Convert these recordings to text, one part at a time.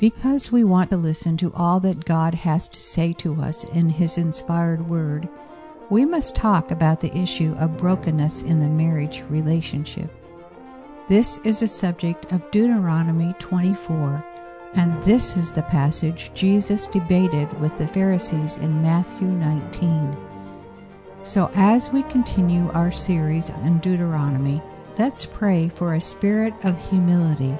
Because we want to listen to all that God has to say to us in His inspired Word, we must talk about the issue of brokenness in the marriage relationship. This is a subject of Deuteronomy 24, and this is the passage Jesus debated with the Pharisees in Matthew 19. So, as we continue our series on Deuteronomy, let's pray for a spirit of humility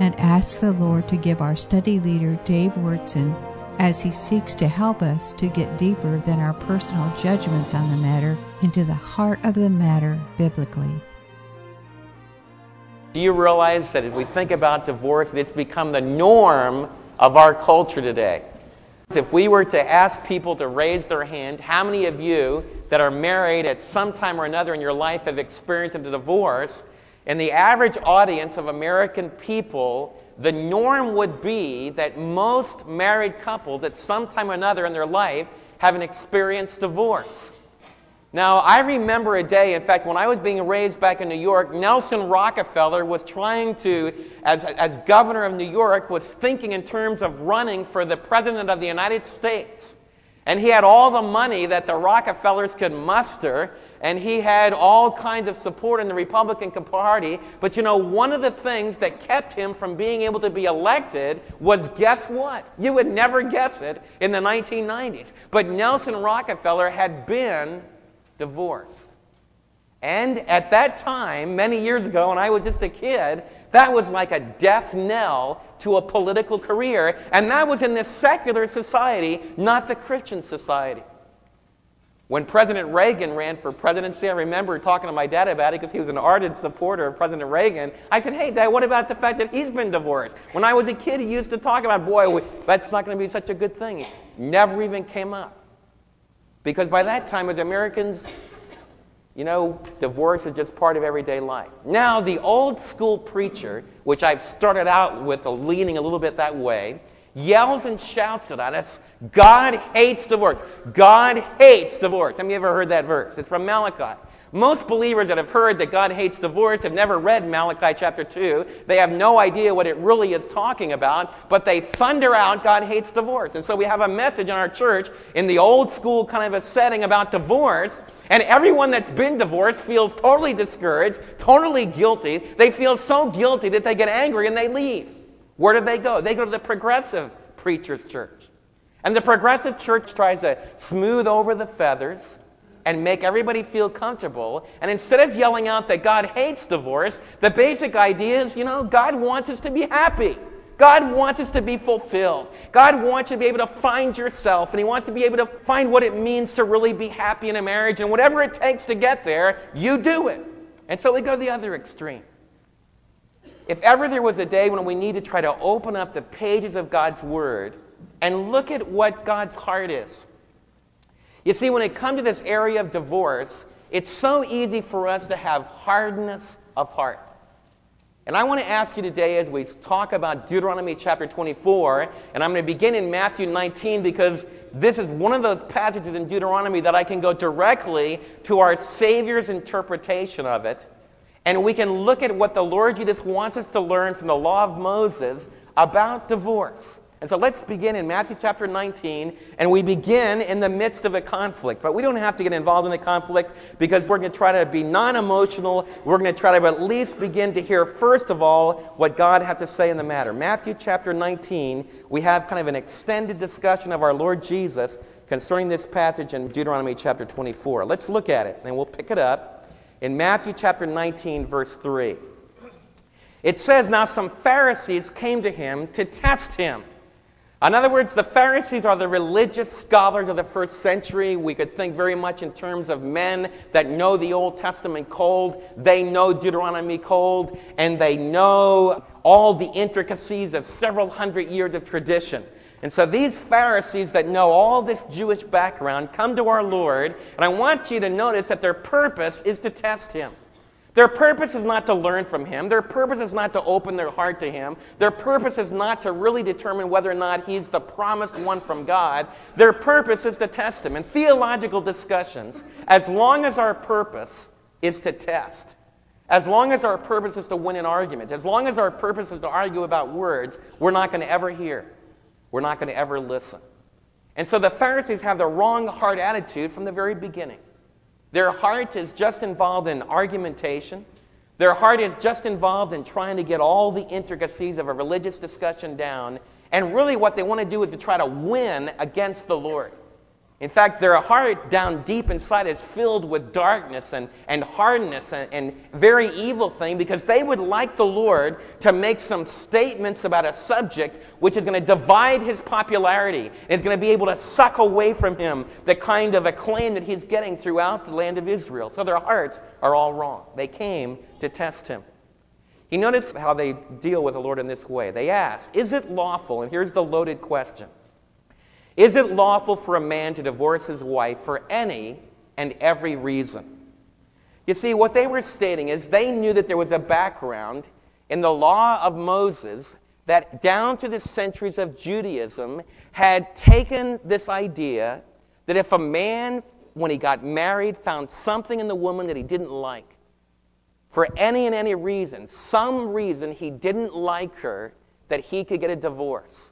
and ask the Lord to give our study leader, Dave Wyrtzen, as he seeks to help us to get deeper than our personal judgments on the matter into the heart of the matter biblically. Do you realize that if we think about divorce, it's become the norm of our culture today? If we were to ask people to raise their hand, how many of you that are married at some time or another in your life have experienced a divorce? In the average audience of American people, the norm would be that most married couples at some time or another in their life have an experienced divorce. Now, I remember a day, in fact, when I was being raised back in New York, Nelson Rockefeller was trying to, as, as governor of New York, was thinking in terms of running for the president of the United States. And he had all the money that the Rockefellers could muster, and he had all kinds of support in the Republican Party. But you know, one of the things that kept him from being able to be elected was guess what? You would never guess it in the 1990s. But Nelson Rockefeller had been divorced. And at that time, many years ago, when I was just a kid, that was like a death knell to a political career. And that was in this secular society, not the Christian society. When President Reagan ran for presidency, I remember talking to my dad about it because he was an ardent supporter of President Reagan. I said, Hey, Dad, what about the fact that he's been divorced? When I was a kid, he used to talk about, boy, that's not going to be such a good thing. It never even came up. Because by that time, as Americans, you know, divorce is just part of everyday life. Now, the old school preacher, which I've started out with leaning a little bit that way, yells and shouts at us God hates divorce. God hates divorce. Have you ever heard that verse? It's from Malachi. Most believers that have heard that God hates divorce have never read Malachi chapter 2. They have no idea what it really is talking about, but they thunder out God hates divorce. And so we have a message in our church in the old school kind of a setting about divorce, and everyone that's been divorced feels totally discouraged, totally guilty. They feel so guilty that they get angry and they leave. Where do they go? They go to the progressive preacher's church. And the progressive church tries to smooth over the feathers and make everybody feel comfortable. And instead of yelling out that God hates divorce, the basic idea is, you know, God wants us to be happy. God wants us to be fulfilled. God wants you to be able to find yourself, and He wants to be able to find what it means to really be happy in a marriage. And whatever it takes to get there, you do it. And so we go to the other extreme. If ever there was a day when we need to try to open up the pages of God's Word and look at what God's heart is. You see, when it comes to this area of divorce, it's so easy for us to have hardness of heart. And I want to ask you today as we talk about Deuteronomy chapter 24, and I'm going to begin in Matthew 19 because this is one of those passages in Deuteronomy that I can go directly to our Savior's interpretation of it. And we can look at what the Lord Jesus wants us to learn from the law of Moses about divorce. And so let's begin in Matthew chapter 19, and we begin in the midst of a conflict. But we don't have to get involved in the conflict because we're going to try to be non emotional. We're going to try to at least begin to hear, first of all, what God has to say in the matter. Matthew chapter 19, we have kind of an extended discussion of our Lord Jesus concerning this passage in Deuteronomy chapter 24. Let's look at it, and we'll pick it up in Matthew chapter 19, verse 3. It says, Now some Pharisees came to him to test him in other words, the Pharisees are the religious scholars of the first century. We could think very much in terms of men that know the Old Testament cold. They know Deuteronomy cold, and they know all the intricacies of several hundred years of tradition. And so these Pharisees that know all this Jewish background come to our Lord, and I want you to notice that their purpose is to test him. Their purpose is not to learn from him. Their purpose is not to open their heart to him. Their purpose is not to really determine whether or not he's the promised one from God. Their purpose is to test him. In theological discussions, as long as our purpose is to test, As long as our purpose is to win an argument, as long as our purpose is to argue about words, we're not going to ever hear. We're not going to ever listen. And so the Pharisees have the wrong heart attitude from the very beginning. Their heart is just involved in argumentation. Their heart is just involved in trying to get all the intricacies of a religious discussion down. And really, what they want to do is to try to win against the Lord. In fact, their heart down deep inside is filled with darkness and, and hardness and, and very evil thing because they would like the Lord to make some statements about a subject which is going to divide his popularity and is going to be able to suck away from him the kind of acclaim that he's getting throughout the land of Israel. So their hearts are all wrong. They came to test him. You notice how they deal with the Lord in this way. They ask, Is it lawful? And here's the loaded question is it lawful for a man to divorce his wife for any and every reason? You see, what they were stating is they knew that there was a background in the law of Moses that down through the centuries of Judaism had taken this idea that if a man, when he got married, found something in the woman that he didn't like, for any and any reason, some reason he didn't like her, that he could get a divorce.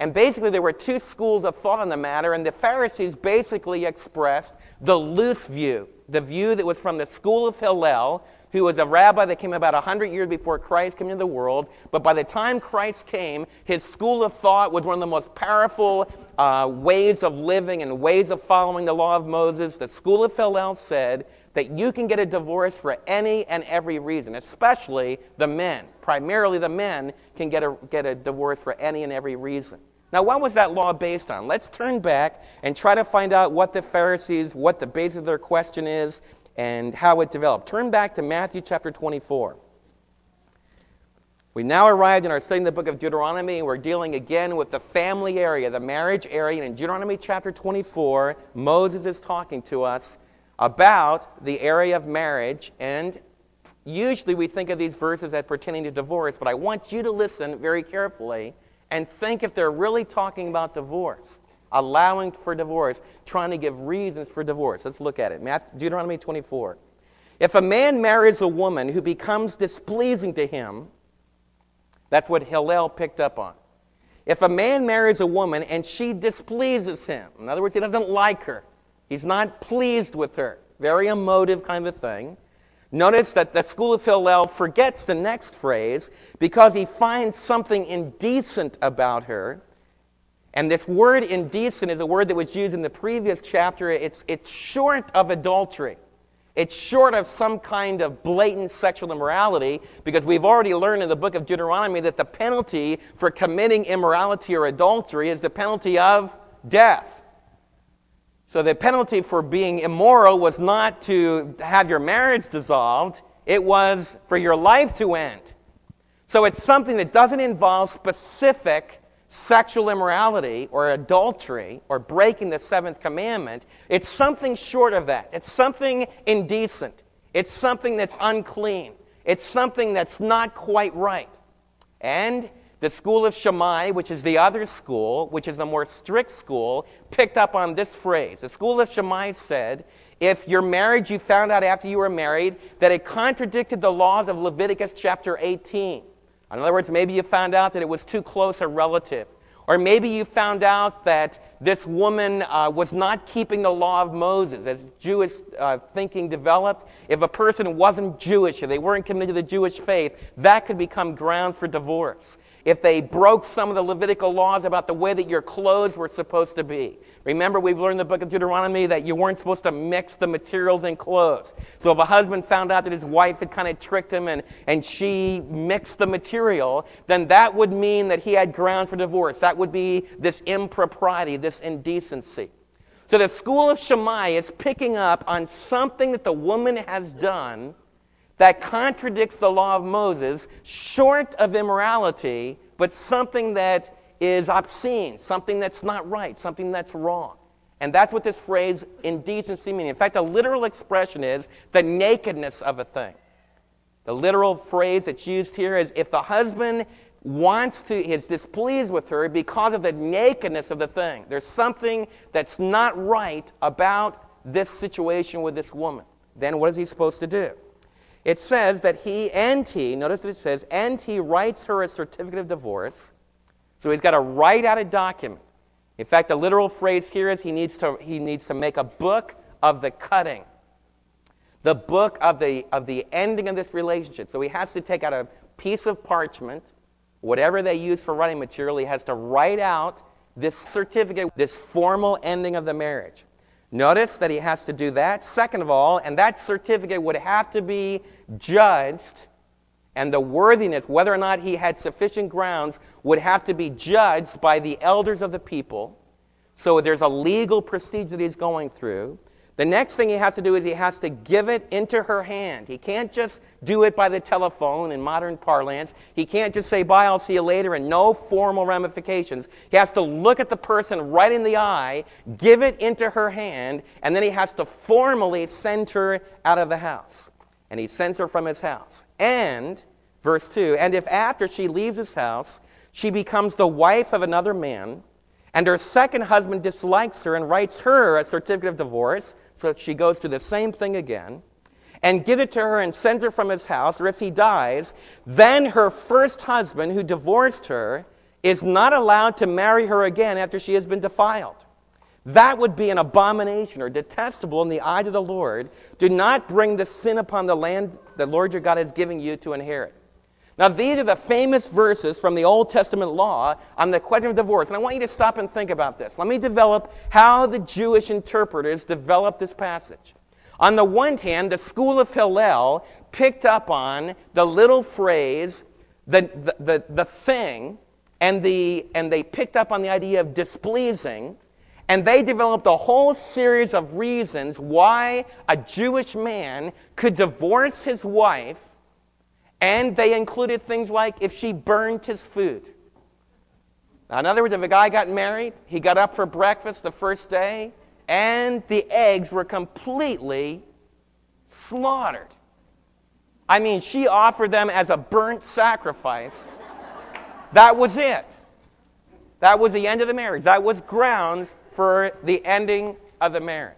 And basically, there were two schools of thought on the matter, and the Pharisees basically expressed the loose view, the view that was from the school of Hillel, who was a rabbi that came about 100 years before Christ came into the world. But by the time Christ came, his school of thought was one of the most powerful uh, ways of living and ways of following the law of Moses. The school of Hillel said that you can get a divorce for any and every reason, especially the men. Primarily, the men can get a, get a divorce for any and every reason. Now, what was that law based on? Let's turn back and try to find out what the Pharisees, what the base of their question is, and how it developed. Turn back to Matthew chapter 24. We now arrived in our study in the book of Deuteronomy. We're dealing again with the family area, the marriage area. And in Deuteronomy chapter 24, Moses is talking to us about the area of marriage. And usually we think of these verses as pertaining to divorce, but I want you to listen very carefully and think if they're really talking about divorce, allowing for divorce, trying to give reasons for divorce. Let's look at it. Matthew, Deuteronomy 24. If a man marries a woman who becomes displeasing to him, that's what Hillel picked up on. If a man marries a woman and she displeases him, in other words, he doesn't like her, he's not pleased with her, very emotive kind of thing, Notice that the school of Hillel forgets the next phrase because he finds something indecent about her. And this word indecent is a word that was used in the previous chapter. It's, it's short of adultery. It's short of some kind of blatant sexual immorality because we've already learned in the book of Deuteronomy that the penalty for committing immorality or adultery is the penalty of death. So the penalty for being immoral was not to have your marriage dissolved, it was for your life to end. So it's something that doesn't involve specific sexual immorality or adultery or breaking the seventh commandment. It's something short of that. It's something indecent. It's something that's unclean. It's something that's not quite right. And the school of Shammai, which is the other school, which is the more strict school, picked up on this phrase. The school of Shammai said, if your marriage you found out after you were married that it contradicted the laws of Leviticus chapter 18. In other words, maybe you found out that it was too close a relative. Or maybe you found out that this woman uh, was not keeping the law of Moses. As Jewish uh, thinking developed, if a person wasn't Jewish, if they weren't committed to the Jewish faith, that could become ground for divorce if they broke some of the Levitical laws about the way that your clothes were supposed to be. Remember, we've learned in the book of Deuteronomy that you weren't supposed to mix the materials in clothes. So if a husband found out that his wife had kind of tricked him and, and she mixed the material, then that would mean that he had ground for divorce. That would be this impropriety, this indecency. So the school of Shammai is picking up on something that the woman has done that contradicts the law of Moses, short of immorality, but something that is obscene, something that's not right, something that's wrong. And that's what this phrase indecency means. In fact, a literal expression is the nakedness of a thing. The literal phrase that's used here is if the husband wants to, is displeased with her because of the nakedness of the thing. There's something that's not right about this situation with this woman. Then what is he supposed to do? It says that he and he, notice that it says, and he writes her a certificate of divorce. So he's got to write out a document. In fact, the literal phrase here is he needs to, he needs to make a book of the cutting, the book of the, of the ending of this relationship. So he has to take out a piece of parchment, whatever they use for writing material, he has to write out this certificate, this formal ending of the marriage. Notice that he has to do that. Second of all, and that certificate would have to be judged, and the worthiness, whether or not he had sufficient grounds, would have to be judged by the elders of the people. So there's a legal procedure that he's going through. The next thing he has to do is he has to give it into her hand. He can't just do it by the telephone in modern parlance. He can't just say, bye, I'll see you later, and no formal ramifications. He has to look at the person right in the eye, give it into her hand, and then he has to formally send her out of the house. And he sends her from his house. And, verse 2, and if after she leaves his house, she becomes the wife of another man, and her second husband dislikes her and writes her a certificate of divorce, so she goes through the same thing again, and give it to her and send her from his house, or if he dies, then her first husband, who divorced her, is not allowed to marry her again after she has been defiled. That would be an abomination or detestable in the eyes of the Lord. Do not bring the sin upon the land the Lord your God is giving you to inherit. Now, these are the famous verses from the Old Testament law on the question of divorce. And I want you to stop and think about this. Let me develop how the Jewish interpreters developed this passage. On the one hand, the school of Hillel picked up on the little phrase, the, the, the, the thing, and, the, and they picked up on the idea of displeasing, and they developed a whole series of reasons why a Jewish man could divorce his wife and they included things like if she burned his food. Now, in other words, if a guy got married, he got up for breakfast the first day, and the eggs were completely slaughtered. I mean, she offered them as a burnt sacrifice. that was it. That was the end of the marriage. That was grounds for the ending of the marriage.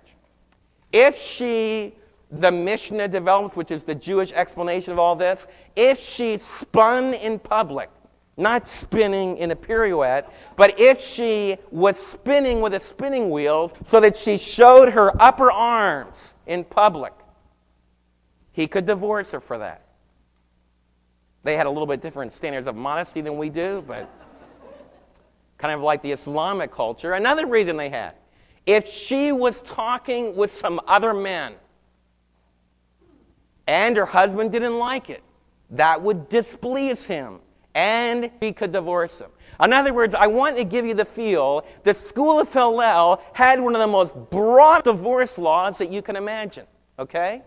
If she the Mishnah develops, which is the Jewish explanation of all this, if she spun in public, not spinning in a pirouette, but if she was spinning with a spinning wheel so that she showed her upper arms in public, he could divorce her for that. They had a little bit different standards of modesty than we do, but kind of like the Islamic culture. Another reason they had if she was talking with some other men, and her husband didn't like it. That would displease him, and he could divorce him. In other words, I want to give you the feel the school of Hillel had one of the most broad divorce laws that you can imagine. Okay?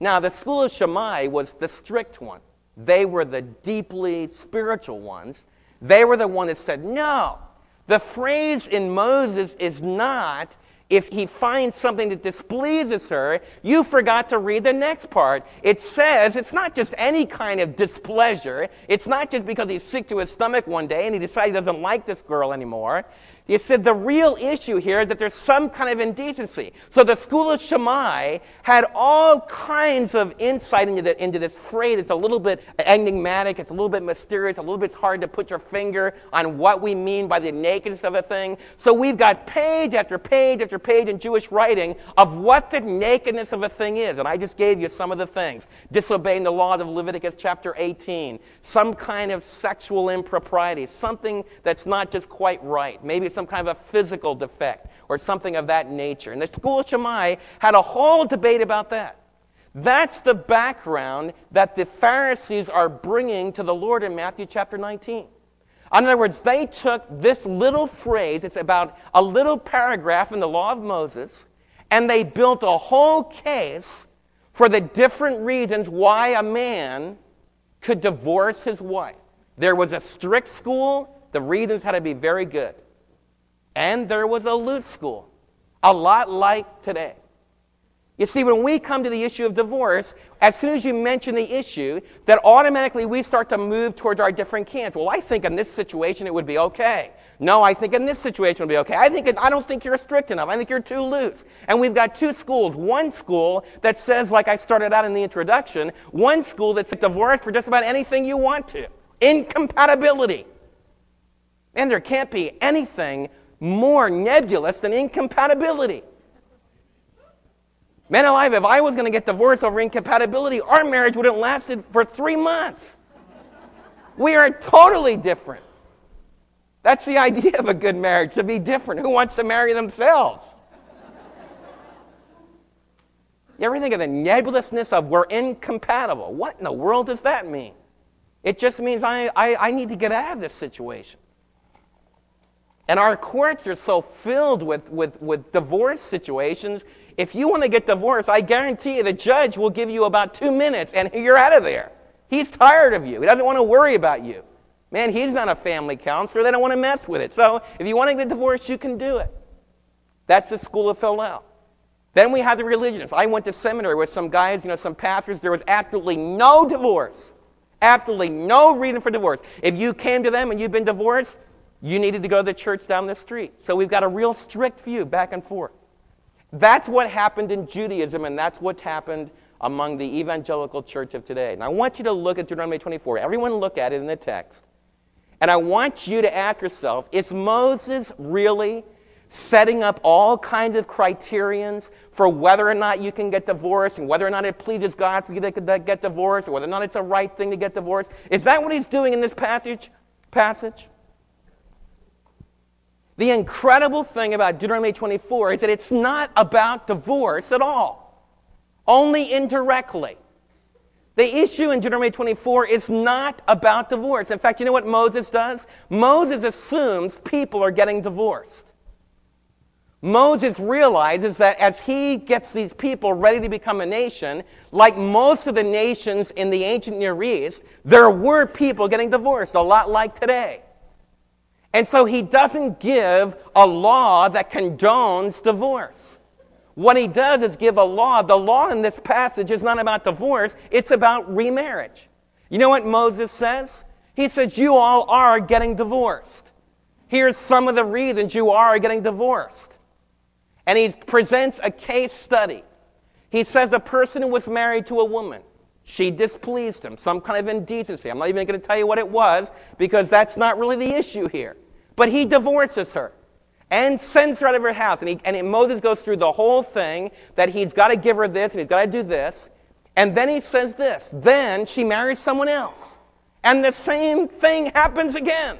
Now, the school of Shammai was the strict one. They were the deeply spiritual ones. They were the one that said, no, the phrase in Moses is not if he finds something that displeases her, you forgot to read the next part. It says it's not just any kind of displeasure. It's not just because he's sick to his stomach one day and he decides he doesn't like this girl anymore. He said the real issue here is that there's some kind of indecency. So the school of Shammai had all kinds of insight into, the, into this phrase. It's a little bit enigmatic, it's a little bit mysterious, a little bit hard to put your finger on what we mean by the nakedness of a thing. So we've got page after page after page in Jewish writing of what the nakedness of a thing is. And I just gave you some of the things. Disobeying the laws of Leviticus chapter 18, some kind of sexual impropriety, something that's not just quite right. Maybe some kind of a physical defect or something of that nature. And the school of Shammai had a whole debate about that. That's the background that the Pharisees are bringing to the Lord in Matthew chapter 19. In other words, they took this little phrase, it's about a little paragraph in the law of Moses, and they built a whole case for the different reasons why a man could divorce his wife. There was a strict school, the reasons had to be very good. And there was a loose school, a lot like today. You see, when we come to the issue of divorce, as soon as you mention the issue, that automatically we start to move towards our different camps. Well, I think in this situation it would be okay. No, I think in this situation it would be okay. I think I don't think you're strict enough. I think you're too loose. And we've got two schools. One school that says, like I started out in the introduction, one school that's divorce for just about anything you want to. Incompatibility. And there can't be anything more nebulous than incompatibility. Man alive, if I was going to get divorced over incompatibility, our marriage would have lasted for three months. We are totally different. That's the idea of a good marriage, to be different. Who wants to marry themselves? You ever think of the nebulousness of we're incompatible? What in the world does that mean? It just means I, I, I need to get out of this situation. And our courts are so filled with, with, with divorce situations. If you want to get divorced, I guarantee you the judge will give you about two minutes and you're out of there. He's tired of you. He doesn't want to worry about you. Man, he's not a family counselor. They don't want to mess with it. So if you want to get divorced, you can do it. That's the school of Hillel. Then we have the religionists. I went to seminary with some guys, you know, some pastors. There was absolutely no divorce. Absolutely no reason for divorce. If you came to them and you've been divorced, you needed to go to the church down the street. So we've got a real strict view back and forth. That's what happened in Judaism, and that's what's happened among the evangelical church of today. And I want you to look at Deuteronomy 24. Everyone look at it in the text. And I want you to ask yourself, is Moses really setting up all kinds of criterions for whether or not you can get divorced and whether or not it pleases God for you to get divorced or whether or not it's a right thing to get divorced? Is that what he's doing in this passage? passage? The incredible thing about Deuteronomy 24 is that it's not about divorce at all, only indirectly. The issue in Deuteronomy 24 is not about divorce. In fact, you know what Moses does? Moses assumes people are getting divorced. Moses realizes that as he gets these people ready to become a nation, like most of the nations in the ancient Near East, there were people getting divorced, a lot like today. And so he doesn't give a law that condones divorce. What he does is give a law. The law in this passage is not about divorce, it's about remarriage. You know what Moses says? He says, You all are getting divorced. Here's some of the reasons you are getting divorced. And he presents a case study. He says a person who was married to a woman, she displeased him, some kind of indecency. I'm not even going to tell you what it was because that's not really the issue here. But he divorces her and sends her out of her house. And, he, and Moses goes through the whole thing that he's got to give her this and he's got to do this. And then he says this. Then she marries someone else. And the same thing happens again.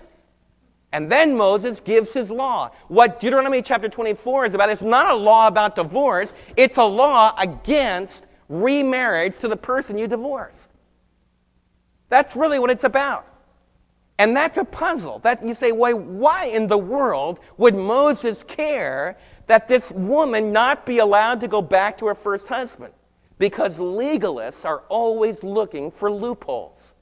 And then Moses gives his law. What Deuteronomy chapter 24 is about is not a law about divorce, it's a law against remarriage to the person you divorce. That's really what it's about. And that's a puzzle. That you say, why, why in the world would Moses care that this woman not be allowed to go back to her first husband? Because legalists are always looking for loopholes.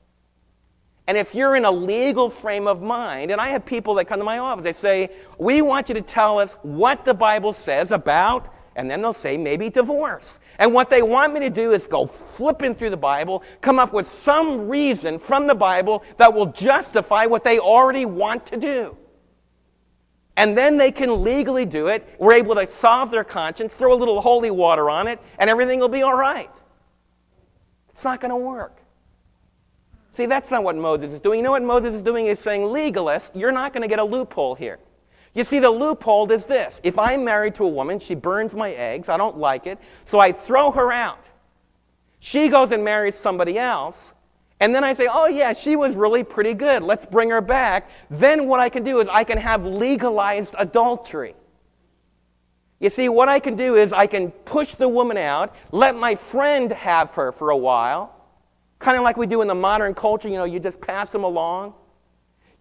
And if you're in a legal frame of mind, and I have people that come to my office, they say, We want you to tell us what the Bible says about and then they'll say maybe divorce. And what they want me to do is go flipping through the Bible, come up with some reason from the Bible that will justify what they already want to do. And then they can legally do it. We're able to solve their conscience, throw a little holy water on it, and everything will be all right. It's not going to work. See, that's not what Moses is doing. You know what Moses is doing is saying, legalist, you're not going to get a loophole here. You see, the loophole is this. If I'm married to a woman, she burns my eggs, I don't like it, so I throw her out. She goes and marries somebody else, and then I say, oh yeah, she was really pretty good, let's bring her back. Then what I can do is I can have legalized adultery. You see, what I can do is I can push the woman out, let my friend have her for a while, kind of like we do in the modern culture, you know, you just pass them along.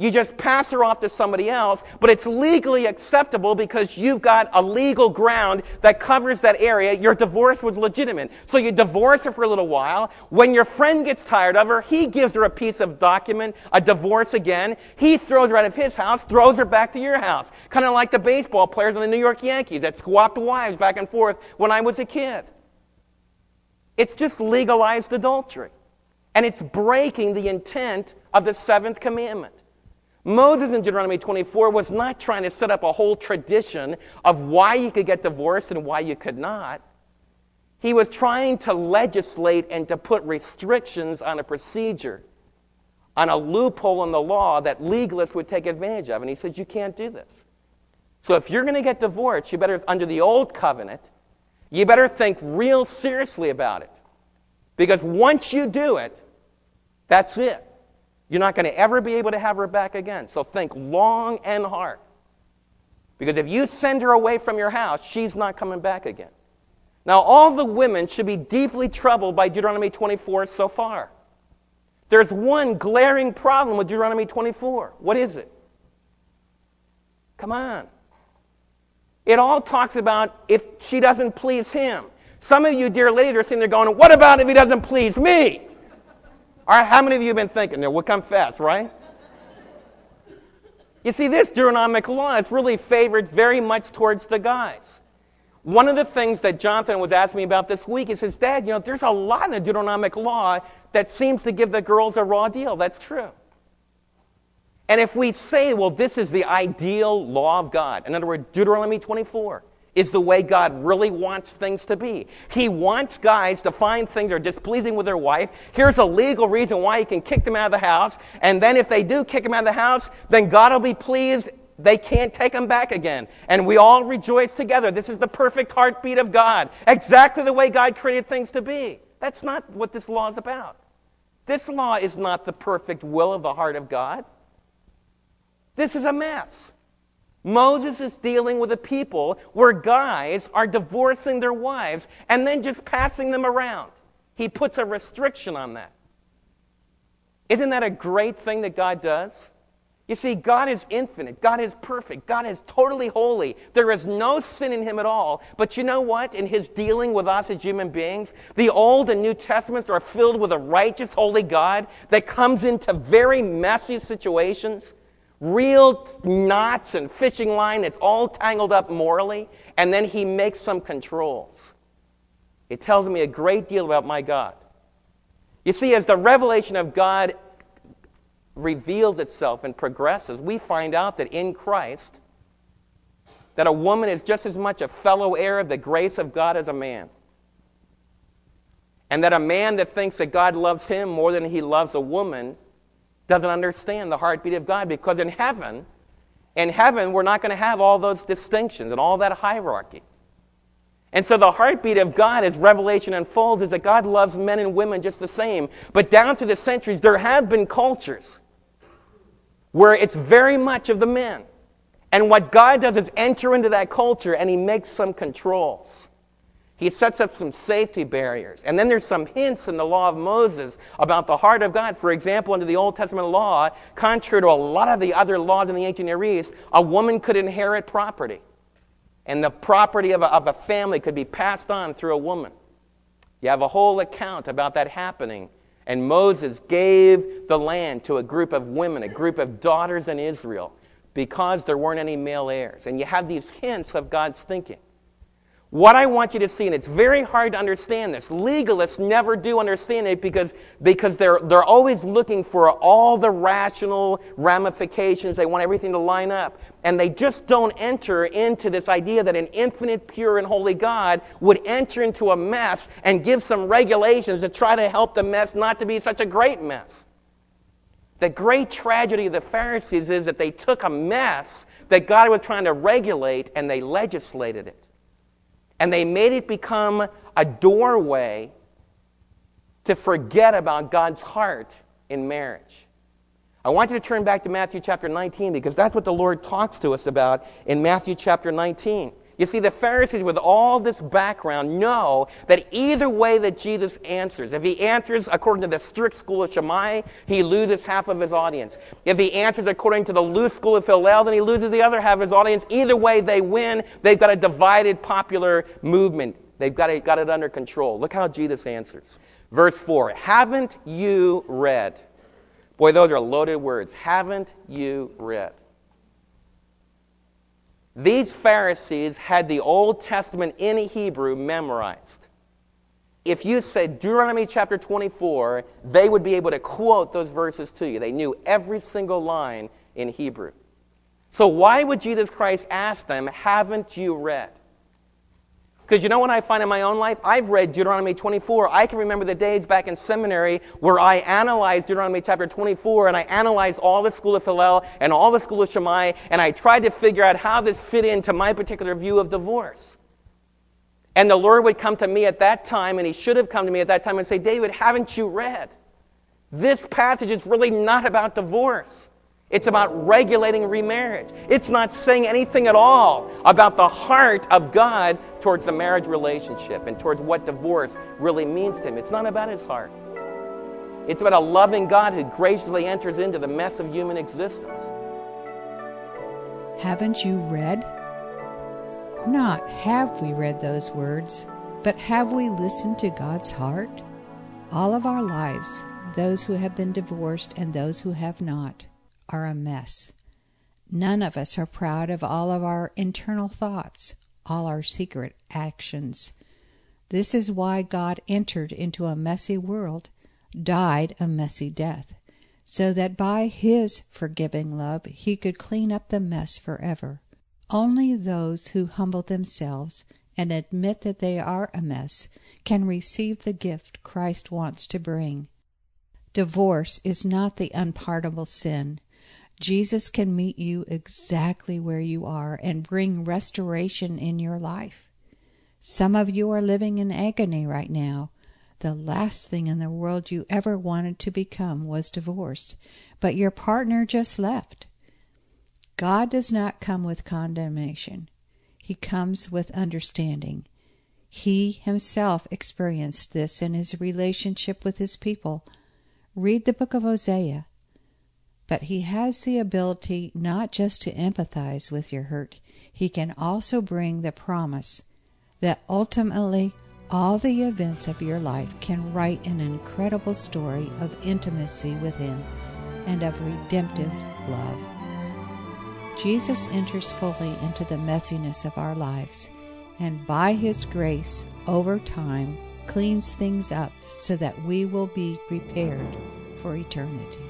You just pass her off to somebody else, but it's legally acceptable because you've got a legal ground that covers that area. Your divorce was legitimate. So you divorce her for a little while. When your friend gets tired of her, he gives her a piece of document, a divorce again. He throws her out of his house, throws her back to your house. Kind of like the baseball players in the New York Yankees that swapped wives back and forth when I was a kid. It's just legalized adultery. And it's breaking the intent of the seventh commandment. Moses in Deuteronomy 24 was not trying to set up a whole tradition of why you could get divorced and why you could not. He was trying to legislate and to put restrictions on a procedure, on a loophole in the law that legalists would take advantage of. And he says, You can't do this. So if you're going to get divorced, you better, under the old covenant, you better think real seriously about it. Because once you do it, that's it. You're not going to ever be able to have her back again. So think long and hard. Because if you send her away from your house, she's not coming back again. Now, all the women should be deeply troubled by Deuteronomy 24 so far. There's one glaring problem with Deuteronomy 24. What is it? Come on. It all talks about if she doesn't please him. Some of you, dear ladies, are sitting there going, What about if he doesn't please me? All right, how many of you have been thinking there? We'll confess, right? You see, this Deuteronomic law is really favored very much towards the guys. One of the things that Jonathan was asking me about this week, he says, Dad, you know, there's a lot in the Deuteronomic law that seems to give the girls a raw deal. That's true. And if we say, well, this is the ideal law of God, in other words, Deuteronomy 24, is the way God really wants things to be. He wants guys to find things that are displeasing with their wife. Here's a legal reason why he can kick them out of the house. And then if they do kick them out of the house, then God will be pleased. They can't take them back again. And we all rejoice together. This is the perfect heartbeat of God. Exactly the way God created things to be. That's not what this law is about. This law is not the perfect will of the heart of God. This is a mess. Moses is dealing with a people where guys are divorcing their wives and then just passing them around. He puts a restriction on that. Isn't that a great thing that God does? You see, God is infinite. God is perfect. God is totally holy. There is no sin in Him at all. But you know what? In His dealing with us as human beings, the Old and New Testaments are filled with a righteous, holy God that comes into very messy situations real knots and fishing line that's all tangled up morally, and then he makes some controls. It tells me a great deal about my God. You see, as the revelation of God reveals itself and progresses, we find out that in Christ, that a woman is just as much a fellow heir of the grace of God as a man. And that a man that thinks that God loves him more than he loves a woman doesn't understand the heartbeat of God because in heaven, in heaven, we're not going to have all those distinctions and all that hierarchy. And so the heartbeat of God as Revelation unfolds is that God loves men and women just the same. But down through the centuries, there have been cultures where it's very much of the men. And what God does is enter into that culture and he makes some controls. He sets up some safety barriers. And then there's some hints in the law of Moses about the heart of God. For example, under the Old Testament law, contrary to a lot of the other laws in the ancient Near East, a woman could inherit property. And the property of a, of a family could be passed on through a woman. You have a whole account about that happening. And Moses gave the land to a group of women, a group of daughters in Israel, because there weren't any male heirs. And you have these hints of God's thinking. What I want you to see, and it's very hard to understand this, legalists never do understand it because, because they're, they're always looking for all the rational ramifications. They want everything to line up. And they just don't enter into this idea that an infinite, pure, and holy God would enter into a mess and give some regulations to try to help the mess not to be such a great mess. The great tragedy of the Pharisees is that they took a mess that God was trying to regulate and they legislated it and they made it become a doorway to forget about God's heart in marriage. I want you to turn back to Matthew chapter 19 because that's what the Lord talks to us about in Matthew chapter 19. You see, the Pharisees, with all this background, know that either way that Jesus answers, if he answers according to the strict school of Shammai, he loses half of his audience. If he answers according to the loose school of Hillel, then he loses the other half of his audience. Either way they win, they've got a divided popular movement. They've got it, got it under control. Look how Jesus answers. Verse 4 Haven't you read? Boy, those are loaded words. Haven't you read? These Pharisees had the Old Testament in Hebrew memorized. if you said Deuteronomy chapter 24, they would be able to quote those verses to you. They knew every single line in Hebrew. So why would Jesus Christ ask them, Haven't you read? Because you know what I find in my own life? I've read Deuteronomy 24. I can remember the days back in seminary where I analyzed Deuteronomy chapter 24 and I analyzed all the school of Hillel and all the school of Shammai and I tried to figure out how this fit into my particular view of divorce. And the Lord would come to me at that time, and He should have come to me at that time and say, David, haven't you read? This passage is really not about divorce. It's about regulating remarriage. It's not saying anything at all about the heart of God towards the marriage relationship and towards what divorce really means to Him. It's not about His heart. It's about a loving God who graciously enters into the mess of human existence. Haven't you read? Not have we read those words, but have we listened to God's heart? All of our lives, those who have been divorced and those who have not, are a mess. None of us are proud of all of our internal thoughts, all our secret actions. This is why God entered into a messy world, died a messy death, so that by His forgiving love He could clean up the mess forever. Only those who humble themselves and admit that they are a mess can receive the gift Christ wants to bring. Divorce is not the unpardonable sin. Jesus can meet you exactly where you are and bring restoration in your life. Some of you are living in agony right now. The last thing in the world you ever wanted to become was divorced, but your partner just left. God does not come with condemnation. He comes with understanding. He himself experienced this in his relationship with his people. Read the book of Hosea. But he has the ability not just to empathize with your hurt, he can also bring the promise that ultimately all the events of your life can write an incredible story of intimacy with him and of redemptive love. Jesus enters fully into the messiness of our lives, and by His grace, over time, cleans things up so that we will be prepared for eternity.